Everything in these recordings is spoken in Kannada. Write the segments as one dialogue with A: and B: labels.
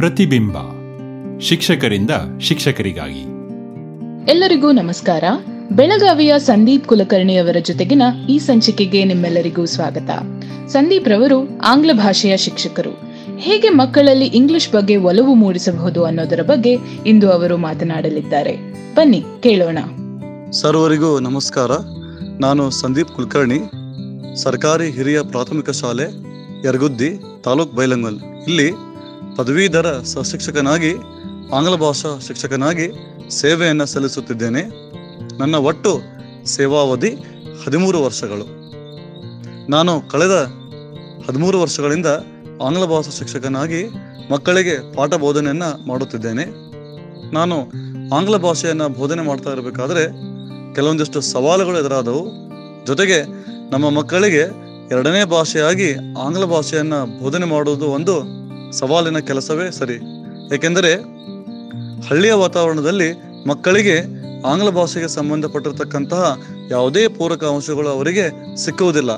A: ಪ್ರತಿಬಿಂಬ. ಶಿಕ್ಷಕರಿಂದ ಶಿಕ್ಷಕರಿಗಾಗಿ.
B: ಎಲ್ಲರಿಗೂ ನಮಸ್ಕಾರ. ಬೆಳಗಾವಿಯ ಸಂದೀಪ್ ಕುಲಕರ್ಣಿ ಅವರ ಜೊತೆಗಿನ ಈ ಸಂಚಿಕೆಗೆ ನಿಮ್ಮೆಲ್ಲರಿಗೂ ಸ್ವಾಗತ. ಸಂದೀಪ್ ರವರು ಆಂಗ್ಲ ಭಾಷೆಯ ಶಿಕ್ಷಕರು. ಹೇಗೆ ಮಕ್ಕಳಲ್ಲಿ ಇಂಗ್ಲಿಷ್ ಬಗ್ಗೆ ಒಲವು ಮೂಡಿಸಬಹುದು ಅನ್ನೋದರ ಬಗ್ಗೆ ಇಂದು ಅವರು ಮಾತನಾಡಲಿದ್ದಾರೆ. ಬನ್ನಿ ಕೇಳೋಣ.
C: ಸರ್ವರಿಗೂ ನಮಸ್ಕಾರ. ನಾನು ಸಂದೀಪ್ ಕುಲಕರ್ಣಿ ಸರ್ಕಾರಿ ಹಿರಿಯ ಪ್ರಾಥಮಿಕ ಶಾಲೆ ಯರಗುದ್ದಿ ತಾಲೂಕ್ ಬೈಲಂಗಲ್. ಇಲ್ಲಿ ಪದವೀಧರ ಸಹಶಿಕ್ಷಕನಾಗಿ ಆಂಗ್ಲ ಭಾಷಾ ಶಿಕ್ಷಕನಾಗಿ ಸೇವೆಯನ್ನು ಸಲ್ಲಿಸುತ್ತಿದ್ದೇನೆ. ನನ್ನ ಒಟ್ಟು ಸೇವಾವಧಿ ಹದಿಮೂರು ವರ್ಷಗಳು. ನಾನು ಕಳೆದ ಹದಿಮೂರು ವರ್ಷಗಳಿಂದ ಆಂಗ್ಲ ಭಾಷಾ ಶಿಕ್ಷಕನಾಗಿ ಮಕ್ಕಳಿಗೆ ಪಾಠ ಬೋಧನೆಯನ್ನು ಮಾಡುತ್ತಿದ್ದೇನೆ. ನಾನು ಆಂಗ್ಲ ಭಾಷೆಯನ್ನು ಬೋಧನೆ ಮಾಡ್ತಾ ಇರಬೇಕಾದ್ರೆ ಕೆಲವೊಂದಿಷ್ಟು ಸವಾಲುಗಳು ಎದುರಾದವು. ಜೊತೆಗೆ ನಮ್ಮ ಮಕ್ಕಳಿಗೆ ಎರಡನೇ ಭಾಷೆಯಾಗಿ ಆಂಗ್ಲ ಭಾಷೆಯನ್ನು ಬೋಧನೆ ಮಾಡುವುದು ಒಂದು ಸವಾಲಿನ ಕೆಲಸವೇ ಸರಿ. ಏಕೆಂದರೆ ಹಳ್ಳಿಯ ವಾತಾವರಣದಲ್ಲಿ ಮಕ್ಕಳಿಗೆ ಆಂಗ್ಲ ಭಾಷೆಗೆ ಸಂಬಂಧಪಟ್ಟಿರತಕ್ಕಂತಹ ಯಾವುದೇ ಪೂರಕ ಅಂಶಗಳು ಅವರಿಗೆ ಸಿಕ್ಕುವುದಿಲ್ಲ.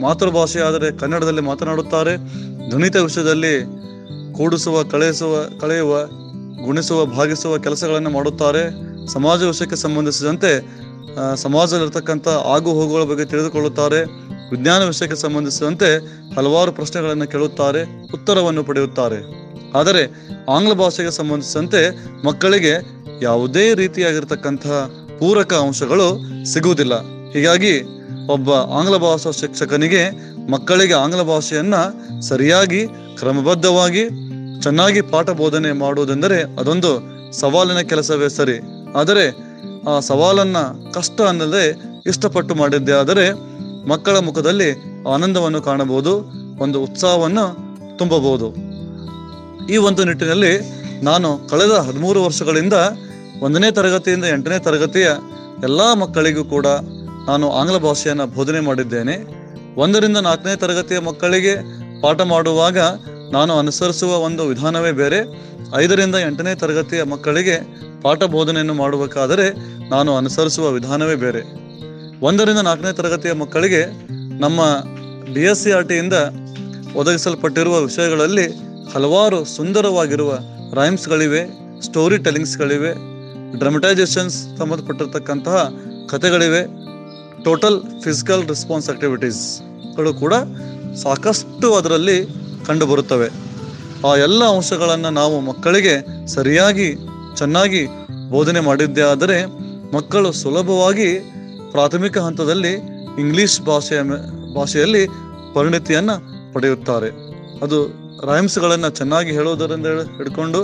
C: ಮಾತೃಭಾಷೆ ಆದರೆ ಕನ್ನಡದಲ್ಲಿ ಮಾತನಾಡುತ್ತಾರೆ. ಧ್ವನಿತ ವಿಷಯದಲ್ಲಿ ಕೂಡಿಸುವ, ಕಳೆಸುವ, ಕಳೆಯುವ, ಗುಣಿಸುವ, ಭಾಗಿಸುವ ಕೆಲಸಗಳನ್ನು ಮಾಡುತ್ತಾರೆ. ಸಮಾಜ ವಿಷಯಕ್ಕೆ ಸಂಬಂಧಿಸಿದಂತೆ ಸಮಾಜದಲ್ಲಿರ್ತಕ್ಕಂಥ ಆಗು ಹೋಗುಗಳ ಬಗ್ಗೆ ತಿಳಿದುಕೊಳ್ಳುತ್ತಾರೆ. ವಿಜ್ಞಾನ ವಿಷಯಕ್ಕೆ ಸಂಬಂಧಿಸಿದಂತೆ ಹಲವಾರು ಪ್ರಶ್ನೆಗಳನ್ನು ಕೇಳುತ್ತಾರೆ, ಉತ್ತರವನ್ನು ಪಡೆಯುತ್ತಾರೆ. ಆದರೆ ಆಂಗ್ಲ ಭಾಷೆಗೆ ಸಂಬಂಧಿಸಿದಂತೆ ಮಕ್ಕಳಿಗೆ ಯಾವುದೇ ರೀತಿಯಾಗಿರ್ತಕ್ಕಂತಹ ಪೂರಕ ಅಂಶಗಳು ಸಿಗುವುದಿಲ್ಲ. ಹೀಗಾಗಿ ಒಬ್ಬ ಆಂಗ್ಲ ಭಾಷಾ ಶಿಕ್ಷಕನಿಗೆ ಮಕ್ಕಳಿಗೆ ಆಂಗ್ಲ ಭಾಷೆಯನ್ನ ಸರಿಯಾಗಿ, ಕ್ರಮಬದ್ಧವಾಗಿ, ಚೆನ್ನಾಗಿ ಪಾಠ ಬೋಧನೆ ಮಾಡುವುದೆಂದರೆ ಅದೊಂದು ಸವಾಲಿನ ಕೆಲಸವೇ ಸರಿ. ಆದರೆ ಆ ಸವಾಲನ್ನ ಕಷ್ಟ ಅನ್ನದೆ ಇಷ್ಟಪಟ್ಟು ಮಾಡಿದ್ದೆ. ಆದರೆ ಮಕ್ಕಳ ಮುಖದಲ್ಲಿ ಆನಂದವನ್ನು ಕಾಣಬಹುದು, ಒಂದು ಉತ್ಸಾಹವನ್ನು ತುಂಬಬಹುದು. ಈ ಒಂದು ನಿಟ್ಟಿನಲ್ಲಿ ನಾನು ಕಳೆದ ಹದಿಮೂರು ವರ್ಷಗಳಿಂದ ಒಂದನೇ ತರಗತಿಯಿಂದ ಎಂಟನೇ ತರಗತಿಯ ಎಲ್ಲ ಮಕ್ಕಳಿಗೂ ಕೂಡ ನಾನು ಆಂಗ್ಲ ಭಾಷೆಯನ್ನು ಬೋಧನೆ ಮಾಡಿದ್ದೇನೆ. ಒಂದರಿಂದ ನಾಲ್ಕನೇ ತರಗತಿಯ ಮಕ್ಕಳಿಗೆ ಪಾಠ ಮಾಡುವಾಗ ನಾನು ಅನುಸರಿಸುವ ಒಂದು ವಿಧಾನವೇ ಬೇರೆ. ಐದರಿಂದ ಎಂಟನೇ ತರಗತಿಯ ಮಕ್ಕಳಿಗೆ ಪಾಠ ಬೋಧನೆಯನ್ನು ಮಾಡಬೇಕಾದರೆ ನಾನು ಅನುಸರಿಸುವ ವಿಧಾನವೇ ಬೇರೆ. ಒಂದರಿಂದ ನಾಲ್ಕನೇ ತರಗತಿಯ ಮಕ್ಕಳಿಗೆ ನಮ್ಮ ಡಿ ಎಸ್ ಸಿ ಆರ್ ಟಿಯಿಂದ ಒದಗಿಸಲ್ಪಟ್ಟಿರುವ ವಿಷಯಗಳಲ್ಲಿ ಹಲವಾರು ಸುಂದರವಾಗಿರುವ ರೈಮ್ಸ್ಗಳಿವೆ ಸ್ಟೋರಿ ಟೆಲಿಂಗ್ಸ್ಗಳಿವೆ ಡ್ರಮಟೈಸೇಷನ್ಸ್ ಸಂಬಂಧಪಟ್ಟಿರ್ತಕ್ಕಂತಹ ಕಥೆಗಳಿವೆ ಟೋಟಲ್ ಫಿಸಿಕಲ್ ರೆಸ್ಪಾನ್ಸ್ ಆಕ್ಟಿವಿಟೀಸ್ಗಳು ಕೂಡ ಸಾಕಷ್ಟು ಅದರಲ್ಲಿ ಕಂಡುಬರುತ್ತವೆ. ಆ ಎಲ್ಲ ಅಂಶಗಳನ್ನು ನಾವು ಮಕ್ಕಳಿಗೆ ಸರಿಯಾಗಿ ಚೆನ್ನಾಗಿ ಬೋಧನೆ ಮಾಡಿದ್ದೇ ಆದರೆ ಮಕ್ಕಳು ಸುಲಭವಾಗಿ ಪ್ರಾಥಮಿಕ ಹಂತದಲ್ಲಿ ಇಂಗ್ಲಿಷ್ ಭಾಷೆಯ ಭಾಷೆಯಲ್ಲಿ ಪರಿಣತಿಯನ್ನು ಪಡೆಯುತ್ತಾರೆ. ಅದು ರೈಮ್ಸ್ಗಳನ್ನು ಚೆನ್ನಾಗಿ ಹೇಳೋದರಿಂದ ಹಿಡ್ಕೊಂಡು,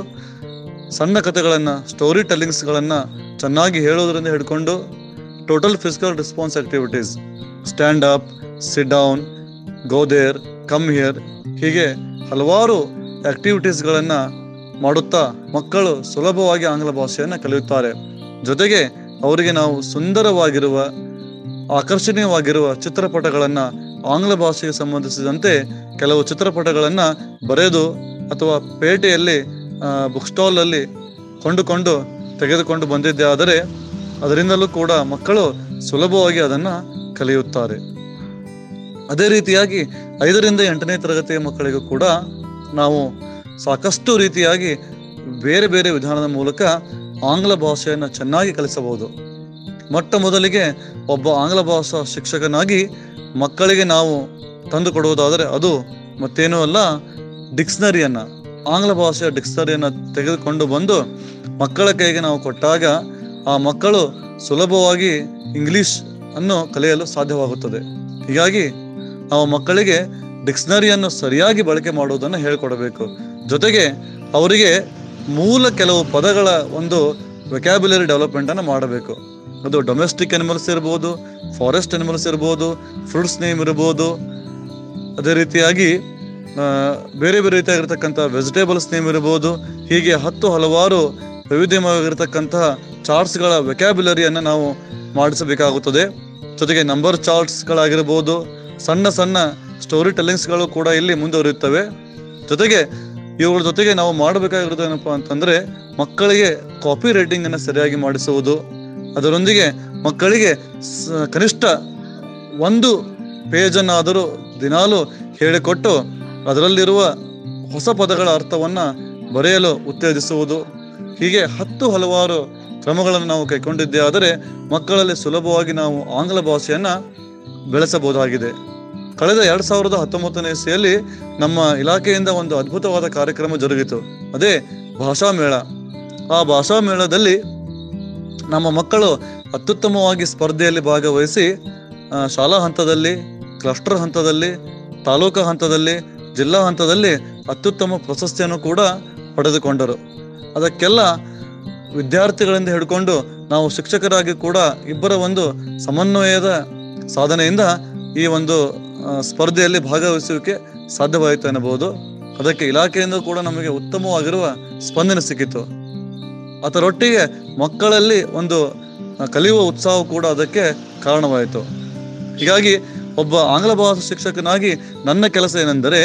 C: ಸಣ್ಣ ಕಥೆಗಳನ್ನು ಸ್ಟೋರಿ ಟೆಲ್ಲಿಂಗ್ಸ್ಗಳನ್ನು ಚೆನ್ನಾಗಿ ಹೇಳೋದರಿಂದ ಹಿಡ್ಕೊಂಡು total physical response activities stand up sit down go there come here ಹೀಗೆ ಹಲವಾರು ಆಕ್ಟಿವಿಟೀಸ್ಗಳನ್ನು ಮಾಡುತ್ತಾ ಮಕ್ಕಳು ಸುಲಭವಾಗಿ ಆಂಗ್ಲ ಭಾಷೆಯನ್ನು ಕಲಿಯುತ್ತಾರೆ. ಜೊತೆಗೆ ಅವರಿಗೆ ನಾವು ಸುಂದರವಾಗಿರುವ, ಆಕರ್ಷಣೀಯವಾಗಿರುವ ಚಿತ್ರಪಟಗಳನ್ನು ಆಂಗ್ಲ ಭಾಷೆಗೆ ಸಂಬಂಧಿಸಿದಂತೆ ಕೆಲವು ಚಿತ್ರಪಟಗಳನ್ನು ಬರೆದು ಅಥವಾ ಪೇಟೆಯಲ್ಲಿ ಬುಕ್ ಸ್ಟಾಲಲ್ಲಿ ಕೊಂಡುಕೊಂಡು ತೆಗೆದುಕೊಂಡು ಬಂದಿದ್ದೆ. ಆದರೆ ಅದರಿಂದಲೂ ಕೂಡ ಮಕ್ಕಳು ಸುಲಭವಾಗಿ ಅದನ್ನು ಕಲಿಯುತ್ತಾರೆ. ಅದೇ ರೀತಿಯಾಗಿ ಐದರಿಂದ ಎಂಟನೇ ತರಗತಿಯ ಮಕ್ಕಳಿಗೂ ಕೂಡ ನಾವು ಸಾಕಷ್ಟು ರೀತಿಯಾಗಿ ಬೇರೆ ಬೇರೆ ವಿಧಾನದ ಮೂಲಕ ಆಂಗ್ಲ ಭಾಷೆಯನ್ನು ಚೆನ್ನಾಗಿ ಕಲಿಸಬಹುದು. ಮೊಟ್ಟ ಮೊದಲಿಗೆ ಒಬ್ಬ ಆಂಗ್ಲ ಭಾಷಾ ಶಿಕ್ಷಕನಾಗಿ ಮಕ್ಕಳಿಗೆ ನಾವು ತಂದು ಕೊಡುವುದಾದರೆ ಅದು ಮತ್ತೇನೂ ಅಲ್ಲ, ಡಿಕ್ಸ್ನರಿಯನ್ನು. ಆಂಗ್ಲ ಭಾಷೆಯ ಡಿಕ್ಸ್ನರಿಯನ್ನು ತೆಗೆದುಕೊಂಡು ಬಂದು ಮಕ್ಕಳ ಕೈಗೆ ನಾವು ಕೊಟ್ಟಾಗ ಆ ಮಕ್ಕಳು ಸುಲಭವಾಗಿ ಇಂಗ್ಲಿಷ್ ಅನ್ನು ಕಲಿಯಲು ಸಾಧ್ಯವಾಗುತ್ತದೆ. ಹೀಗಾಗಿ ನಾವು ಮಕ್ಕಳಿಗೆ ಡಿಕ್ಸ್ನರಿಯನ್ನು ಸರಿಯಾಗಿ ಬಳಕೆ ಮಾಡುವುದನ್ನು ಹೇಳಿಕೊಡಬೇಕು. ಜೊತೆಗೆ ಅವರಿಗೆ ಮೂಲ ಕೆಲವು ಪದಗಳ ಒಂದು ವೆಕ್ಯಾಬ್ಯುಲರಿ ಡೆವಲಪ್ಮೆಂಟನ್ನು ಮಾಡಬೇಕು. ಅದು ಡೊಮೆಸ್ಟಿಕ್ ಅನಿಮಲ್ಸ್ ಇರ್ಬೋದು ಫಾರೆಸ್ಟ್ ಅನಿಮಲ್ಸ್ ಇರ್ಬೋದು ಫ್ರೂಟ್ಸ್ ನೇಮ್ ಇರ್ಬೋದು. ಅದೇ ರೀತಿಯಾಗಿ ಬೇರೆ ಬೇರೆ ರೀತಿಯಾಗಿರ್ತಕ್ಕಂಥ ವೆಜಿಟೇಬಲ್ಸ್ ನೇಮ್ ಇರ್ಬೋದು, ಹೀಗೆ ಹತ್ತು ಹಲವಾರು ವೈವಿಧ್ಯಮಾಗಿರ್ತಕ್ಕಂತಹ ಚಾರ್ಟ್ಸ್ಗಳ ವೆಕ್ಯಾಬ್ಯುಲರಿಯನ್ನು ನಾವು ಮಾಡಿಸಬೇಕಾಗುತ್ತದೆ. ಜೊತೆಗೆ ನಂಬರ್ ಚಾರ್ಟ್ಸ್ಗಳಾಗಿರ್ಬೋದು ಸಣ್ಣ ಸಣ್ಣ ಸ್ಟೋರಿ ಟೆಲ್ಲಿಂಗ್ಸ್ಗಳು ಕೂಡ ಇಲ್ಲಿ ಮುಂದುವರಿಯುತ್ತವೆ. ಜೊತೆಗೆ ಇವುಗಳ ಜೊತೆಗೆ ನಾವು ಮಾಡಬೇಕಾಗಿರೋದು ಏನಪ್ಪ ಅಂತಂದ್ರೆ ಮಕ್ಕಳಿಗೆ ಕಾಪಿ ರೈಟಿಂಗ್ ಅನ್ನ ಸರಿಯಾಗಿ ಮಾಡಿಸುವುದು. ಅದರೊಂದಿಗೆ ಮಕ್ಕಳಿಗೆ ಕನಿಷ್ಠ ಒಂದು ಪೇಜನ್ನಾದರೂ ದಿನಾಲು ಹೇಳಿಕೊಟ್ಟು ಅದರಲ್ಲಿರುವ ಹೊಸ ಪದಗಳ ಅರ್ಥವನ್ನ ಬರೆಯಲು ಉತ್ತೇಜಿಸುವುದು. ಹೀಗೆ ಹತ್ತು ಹಲವಾರು ಕ್ರಮಗಳನ್ನು ನಾವು ಕೈಗೊಂಡಿದ್ದೇ ಆದರೆ ಮಕ್ಕಳಲ್ಲಿ ಸುಲಭವಾಗಿ ನಾವು ಆಂಗ್ಲ ಭಾಷೆಯನ್ನು ಬೆಳೆಸಬಹುದಾಗಿದೆ. ಕಳೆದ ಎರಡ್ ಸಾವಿರದ ಹತ್ತೊಂಬತ್ತನೇ ಇಸೆಯಲ್ಲಿ ನಮ್ಮ ಇಲಾಖೆಯಿಂದ ಒಂದು ಅದ್ಭುತವಾದ ಕಾರ್ಯಕ್ರಮ ಜರುಗಿತು. ಅದೇ ಭಾಷಾ ಮೇಳ ಆ ಭಾಷಾ ಮೇಳದಲ್ಲಿ ನಮ್ಮ ಮಕ್ಕಳು ಅತ್ಯುತ್ತಮವಾಗಿ ಸ್ಪರ್ಧೆಯಲ್ಲಿ ಭಾಗವಹಿಸಿ ಶಾಲಾ ಹಂತದಲ್ಲಿ, ಕ್ಲಸ್ಟರ್ ಹಂತದಲ್ಲಿ, ತಾಲೂಕು ಹಂತದಲ್ಲಿ, ಜಿಲ್ಲಾ ಹಂತದಲ್ಲಿ ಅತ್ಯುತ್ತಮ ಪ್ರಶಸ್ತಿಯನ್ನು ಕೂಡ ಪಡೆದುಕೊಂಡರು. ಅದಕ್ಕೆಲ್ಲ ವಿದ್ಯಾರ್ಥಿಗಳಿಂದ ಹಿಡ್ಕೊಂಡು ನಾವು ಶಿಕ್ಷಕರಾಗಿ ಕೂಡ ಇಬ್ಬರ ಒಂದು ಸಮನ್ವಯದ ಸಾಧನೆಯಿಂದ ಈ ಒಂದು ಸ್ಪರ್ಧೆಯಲ್ಲಿ ಭಾಗವಹಿಸುವಿಕೆ ಸಾಧ್ಯವಾಯಿತು ಎನ್ನಬಹುದು. ಅದಕ್ಕೆ ಇಲಾಖೆಯಿಂದ ಕೂಡ ನಮಗೆ ಉತ್ತಮವಾಗಿರುವ ಸ್ಪಂದನೆ ಸಿಕ್ಕಿತು. ಅದರೊಟ್ಟಿಗೆ ಮಕ್ಕಳಲ್ಲಿ ಒಂದು ಕಲಿಯುವ ಉತ್ಸಾಹ ಕೂಡ ಅದಕ್ಕೆ ಕಾರಣವಾಯಿತು. ಹೀಗಾಗಿ ಒಬ್ಬ ಆಂಗ್ಲ ಭಾಷಾ ಶಿಕ್ಷಕನಾಗಿ ನನ್ನ ಕೆಲಸ ಏನೆಂದರೆ,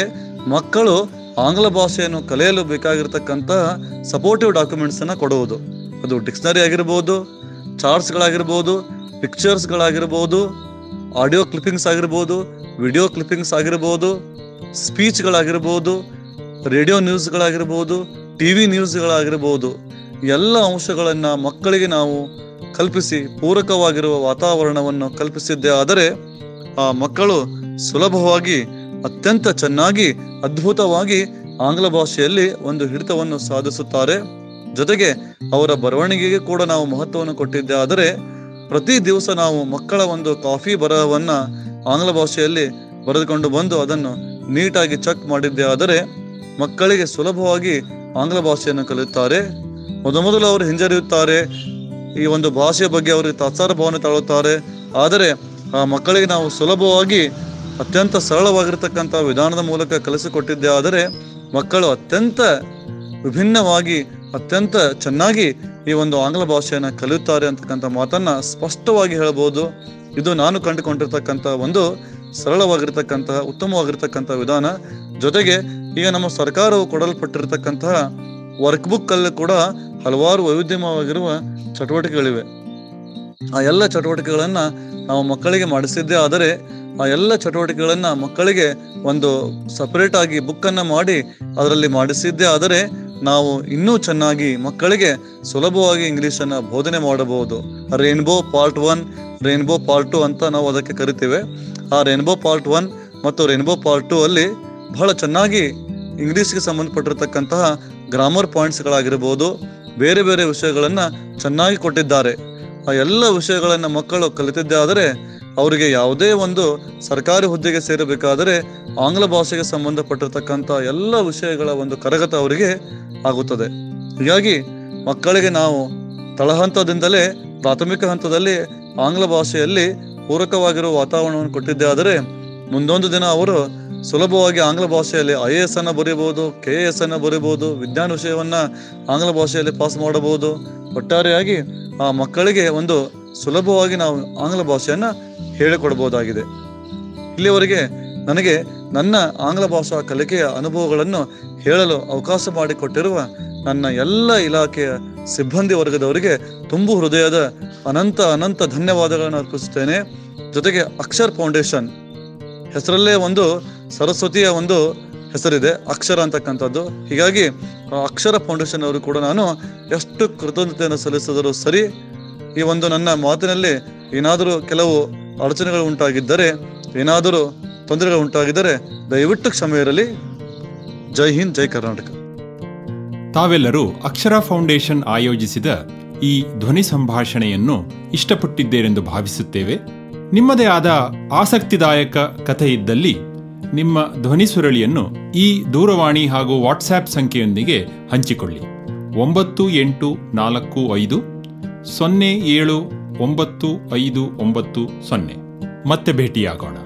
C: ಮಕ್ಕಳು ಆಂಗ್ಲ ಭಾಷೆಯನ್ನು ಕಲಿಯಲು ಬೇಕಾಗಿರ್ತಕ್ಕಂತಹ ಸಪೋರ್ಟಿವ್ ಡಾಕ್ಯುಮೆಂಟ್ಸ್ ಅನ್ನ ಕೊಡುವುದು. ಅದು ಡಿಕ್ಷನರಿ ಆಗಿರ್ಬೋದು ಚಾರ್ಟ್ಸ್ಗಳಾಗಿರ್ಬೋದು ಪಿಕ್ಚರ್ಸ್ಗಳಾಗಿರ್ಬೋದು ಆಡಿಯೋ ಕ್ಲಿಪ್ಪಿಂಗ್ಸ್ ಆಗಿರ್ಬೋದು ವಿಡಿಯೋ ಕ್ಲಿಪ್ಪಿಂಗ್ಸ್ ಆಗಿರ್ಬೋದು, ಸ್ಪೀಚ್ಗಳಾಗಿರ್ಬೋದು, ರೇಡಿಯೋ ನ್ಯೂಸ್ಗಳಾಗಿರ್ಬೋದು ಟಿ ವಿ ನ್ಯೂಸ್ಗಳಾಗಿರ್ಬೋದು, ಎಲ್ಲ ಅಂಶಗಳನ್ನು ಮಕ್ಕಳಿಗೆ ನಾವು ಕಲ್ಪಿಸಿ ಪೂರಕವಾಗಿರುವ ವಾತಾವರಣವನ್ನು ಕಲ್ಪಿಸಿದ್ದೇ. ಆದರೆ ಆ ಮಕ್ಕಳು ಸುಲಭವಾಗಿ, ಅತ್ಯಂತ ಚೆನ್ನಾಗಿ, ಅದ್ಭುತವಾಗಿ ಆಂಗ್ಲ ಭಾಷೆಯಲ್ಲಿ ಒಂದು ಹಿಡಿತವನ್ನು ಸಾಧಿಸುತ್ತಾರೆ. ಜೊತೆಗೆ ಅವರ ಬರವಣಿಗೆಗೆ ಕೂಡ ನಾವು ಮಹತ್ವವನ್ನು ಕೊಟ್ಟಿದ್ದೆ. ಆದರೆ ಪ್ರತಿ ದಿವಸ ನಾವು ಮಕ್ಕಳ ಒಂದು ಕಾಫಿ ಬರಹವನ್ನ ಆಂಗ್ಲ ಭಾಷೆಯಲ್ಲಿ ಬರೆದುಕೊಂಡು ಬಂದು ಅದನ್ನು ನೀಟಾಗಿ ಚೆಕ್ ಮಾಡಿದ್ದೇ. ಆದರೆ ಮಕ್ಕಳಿಗೆ ಸುಲಭವಾಗಿ ಆಂಗ್ಲ ಭಾಷೆಯನ್ನು ಕಲಿಯುತ್ತಾರೆ. ಮೊದಮೊದಲು ಅವರು ಹಿಂಜರಿಯುತ್ತಾರೆ. ಈ ಒಂದು ಭಾಷೆಯ ಬಗ್ಗೆ ಅವರು ತಾತ್ಸಾರ ಭಾವನೆ ತಾಳುತ್ತಾರೆ. ಆದರೆ ಆ ಮಕ್ಕಳಿಗೆ ನಾವು ಸುಲಭವಾಗಿ ಅತ್ಯಂತ ಸರಳವಾಗಿರ್ತಕ್ಕಂಥ ವಿಧಾನದ ಮೂಲಕ ಕಲಿಸಿಕೊಟ್ಟಿದ್ದೇ. ಆದರೆ ಮಕ್ಕಳು ಅತ್ಯಂತ ವಿಭಿನ್ನವಾಗಿ, ಅತ್ಯಂತ ಚೆನ್ನಾಗಿ ಈ ಒಂದು ಆಂಗ್ಲ ಭಾಷೆಯನ್ನು ಕಲಿಯುತ್ತಾರೆ ಅಂತಕ್ಕಂಥ ಮಾತನ್ನ ಸ್ಪಷ್ಟವಾಗಿ ಹೇಳಬಹುದು ಇದು ನಾನು ಕಂಡುಕೊಂಡಿರ್ತಕ್ಕಂಥ ಒಂದು ಸರಳವಾಗಿರ್ತಕ್ಕಂತಹ, ಉತ್ತಮವಾಗಿರ್ತಕ್ಕಂತಹ ವಿಧಾನ. ಜೊತೆಗೆ ಈಗ ನಮ್ಮ ಸರ್ಕಾರವು ಕೊಡಲ್ಪಟ್ಟಿರ್ತಕ್ಕಂತಹ ವರ್ಕ್ ಬುಕ್ ಅಲ್ಲಿ ಕೂಡ ಹಲವಾರು ವೈವಿಧ್ಯಮವಾಗಿರುವ ಚಟುವಟಿಕೆಗಳಿವೆ. ಆ ಎಲ್ಲ ಚಟುವಟಿಕೆಗಳನ್ನ ನಾವು ಮಕ್ಕಳಿಗೆ ಮಾಡಿಸಿದ್ದೇ ಆದರೆ ಆ ಎಲ್ಲ ಚಟುವಟಿಕೆಗಳನ್ನ ಮಕ್ಕಳಿಗೆ ಒಂದು ಸಪರೇಟ್ ಆಗಿ ಬುಕ್ ಮಾಡಿ ಅದರಲ್ಲಿ ಮಾಡಿಸಿದ್ದೇ ಆದರೆ ನಾವು ಇನ್ನೂ ಚೆನ್ನಾಗಿ ಮಕ್ಕಳಿಗೆ ಸುಲಭವಾಗಿ ಇಂಗ್ಲಿಷ್ ಅನ್ನ ಬೋಧನೆ ಮಾಡಬಹುದು. Rainbow part one rainbow part two ಅಂತ ನಾವು ಅದಕ್ಕೆ ಕರಿತೇವೆ. ಆ ರೇನ್ಬೋ ಪಾರ್ಟ್ ಒನ್ ಮತ್ತು ರೇನ್ಬೋ ಪಾರ್ಟ್ ಟು ಅಲ್ಲಿ ಬಹಳ ಚೆನ್ನಾಗಿ ಇಂಗ್ಲೀಷ್ಗೆ ಸಂಬಂಧಪಟ್ಟಿರತಕ್ಕಂತಹ ಗ್ರಾಮರ್ ಪಾಯಿಂಟ್ಸ್ಗಳಾಗಿರ್ಬೋದು ಬೇರೆ ಬೇರೆ ವಿಷಯಗಳನ್ನು ಚೆನ್ನಾಗಿ ಕೊಟ್ಟಿದ್ದಾರೆ. ಆ ಎಲ್ಲ ವಿಷಯಗಳನ್ನು ಮಕ್ಕಳು ಕಲಿತಿದ್ದೇ ಆದರೆ, ಅವರಿಗೆ ಯಾವುದೇ ಒಂದು ಸರ್ಕಾರಿ ಹುದ್ದೆಗೆ ಸೇರಬೇಕಾದರೆ ಆಂಗ್ಲ ಭಾಷೆಗೆ ಸಂಬಂಧಪಟ್ಟಿರ್ತಕ್ಕಂಥ ಎಲ್ಲ ವಿಷಯಗಳ ಒಂದು ಕರಗತ ಅವರಿಗೆ ಆಗುತ್ತದೆ. ಹೀಗಾಗಿ ಮಕ್ಕಳಿಗೆ ನಾವು ತಳಹಂತದಿಂದಲೇ ಪ್ರಾಥಮಿಕ ಹಂತದಲ್ಲಿ ಆಂಗ್ಲ ಭಾಷೆಯಲ್ಲಿ ಪೂರಕವಾಗಿರುವ ವಾತಾವರಣವನ್ನು ಕೊಟ್ಟಿದ್ದೇ ಆದರೆ ಮುಂದೊಂದು ದಿನ ಅವರು ಸುಲಭವಾಗಿ ಆಂಗ್ಲ ಭಾಷೆಯಲ್ಲಿ ಐ ಎ ಎಸ್ ಅನ್ನು ಬರೀಬಹುದು, ಕೆ ಎ ಎಸ್ ಅನ್ನು ಬರೀಬಹುದು, ವಿಜ್ಞಾನ ವಿಷಯವನ್ನ ಆಂಗ್ಲ ಭಾಷೆಯಲ್ಲಿ ಪಾಸ್ ಮಾಡಬಹುದು. ಒಟ್ಟಾರೆಯಾಗಿ ಆ ಮಕ್ಕಳಿಗೆ ಒಂದು ಸುಲಭವಾಗಿ ನಾವು ಆಂಗ್ಲ ಭಾಷೆಯನ್ನು ಹೇಳಿಕೊಡಬಹುದಾಗಿದೆ ಇಲ್ಲಿವರೆಗೆ ನನಗೆ ನನ್ನ ಆಂಗ್ಲ ಭಾಷಾ ಕಲಿಕೆಯ ಅನುಭವಗಳನ್ನು ಹೇಳಲು ಅವಕಾಶ ಮಾಡಿಕೊಟ್ಟಿರುವ ನನ್ನ ಎಲ್ಲ ಇಲಾಖೆಯ ಸಿಬ್ಬಂದಿ ವರ್ಗದವರಿಗೆ ತುಂಬು ಹೃದಯದ ಅನಂತ ಅನಂತ ಧನ್ಯವಾದಗಳನ್ನು ಅರ್ಪಿಸುತ್ತೇನೆ. ಜೊತೆಗೆ ಅಕ್ಷರ್ ಫೌಂಡೇಶನ್ ಹೆಸರಲ್ಲೇ ಒಂದು ಸರಸ್ವತಿಯ ಒಂದು ಹೆಸರಿದೆ, ಅಕ್ಷರ ಅಂತಕ್ಕಂಥದ್ದು. ಹೀಗಾಗಿ ಅಕ್ಷರ ಫೌಂಡೇಶನ್ ಅವರು ಕೂಡ ನಾನು ಎಷ್ಟು ಕೃತಜ್ಞತೆಯನ್ನು ಸಲ್ಲಿಸಿದರೂ ಸರಿ ಈ ಒಂದು ನನ್ನ ಮಾತಿನಲ್ಲಿ ಏನಾದರೂ ಕೆಲವು ಅಡಚಣೆಗಳು ಉಂಟಾಗಿದ್ದರೆ, ಏನಾದರೂ ತೊಂದರೆಗಳು ಉಂಟಾಗಿದ್ದರೆ ದಯವಿಟ್ಟು ಕ್ಷಮೆ ಜೈ ಹಿಂದ್, ಜೈ ಕರ್ನಾಟಕ.
A: ತಾವೆಲ್ಲರೂ ಅಕ್ಷರ ಫೌಂಡೇಶನ್ ಆಯೋಜಿಸಿದ ಈ ಧ್ವನಿ ಸಂಭಾಷಣೆಯನ್ನು ಇಷ್ಟಪಟ್ಟಿದ್ದೇರೆಂದು ಭಾವಿಸುತ್ತೇವೆ. ನಿಮ್ಮದೇ ಆದ ಆಸಕ್ತಿದಾಯಕ ಕಥೆ ಇದ್ದಲ್ಲಿ ನಿಮ್ಮ ಧ್ವನಿ ಸುರಳಿಯನ್ನು ಈ ದೂರವಾಣಿ ಹಾಗೂ ವಾಟ್ಸ್ಆ್ಯಪ್ ಸಂಖ್ಯೆಯೊಂದಿಗೆ ಹಂಚಿಕೊಳ್ಳಿ. ಒಂಬತ್ತು ಎಂಟು ನಾಲ್ಕು ಐದು ಸೊನ್ನೆ ಏಳು ಒಂಬತ್ತು ಐದು ಒಂಬತ್ತು ಸೊನ್ನೆ. ಮತ್ತೆ ಭೇಟಿಯಾಗೋಣ.